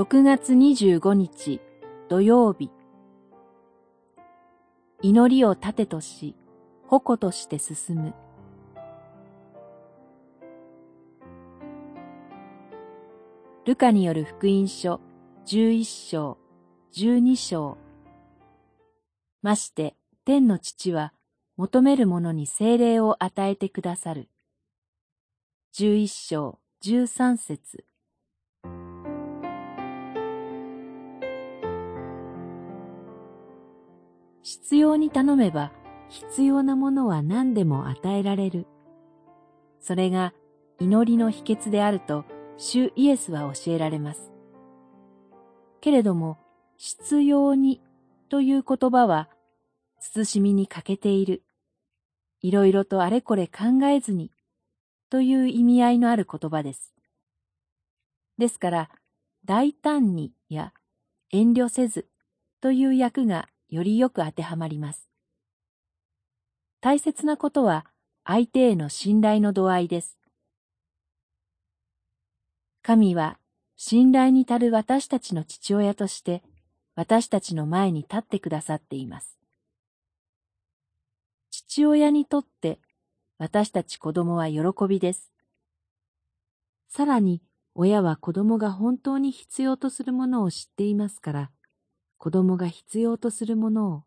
6月25日土曜日。祈りを盾とし矛として進む。ルカによる福音書11章12章。まして天の父は求める者に精霊を与えてくださる。11章13節。必要に頼めば必要なものは何でも与えられる。それが祈りの秘訣であると主イエスは教えられます。けれども、必要にという言葉は、慎みに欠けている。いろいろとあれこれ考えずに、という意味合いのある言葉です。ですから、大胆にや遠慮せずという訳がよりよく当てはまります。大切なことは相手への信頼の度合いです。神は信頼に足る私たちの父親として私たちの前に立ってくださっています。父親にとって私たち子供は喜びです。さらに親は子供が本当に必要とするものを知っていますから、子供が必要とするものを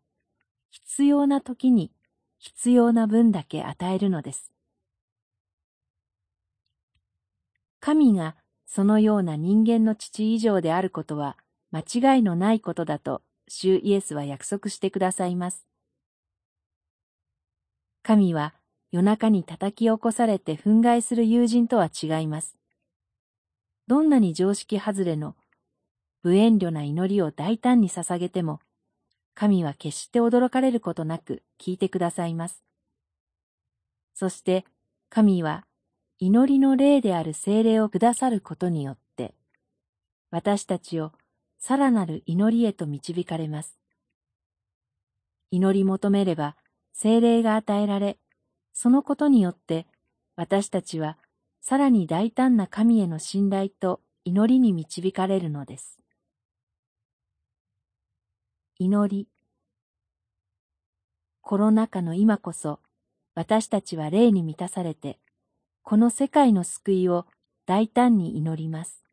必要な時に必要な分だけ与えるのです。神がそのような人間の父以上であることは間違いのないことだと主イエスは約束してくださいます。神は夜中に叩き起こされて憤慨する友人とは違います。どんなに常識外れの無遠慮な祈りを大胆に捧げても、神は決して驚かれることなく聞いてくださいます。そして神は祈りの霊である精霊をくださることによって、私たちをさらなる祈りへと導かれます。祈り求めれば精霊が与えられ、そのことによって私たちはさらに大胆な神への信頼と祈りに導かれるのです。祈り。コロナ禍の今こそ、私たちは霊に満たされて、この世界の救いを大胆に祈ります。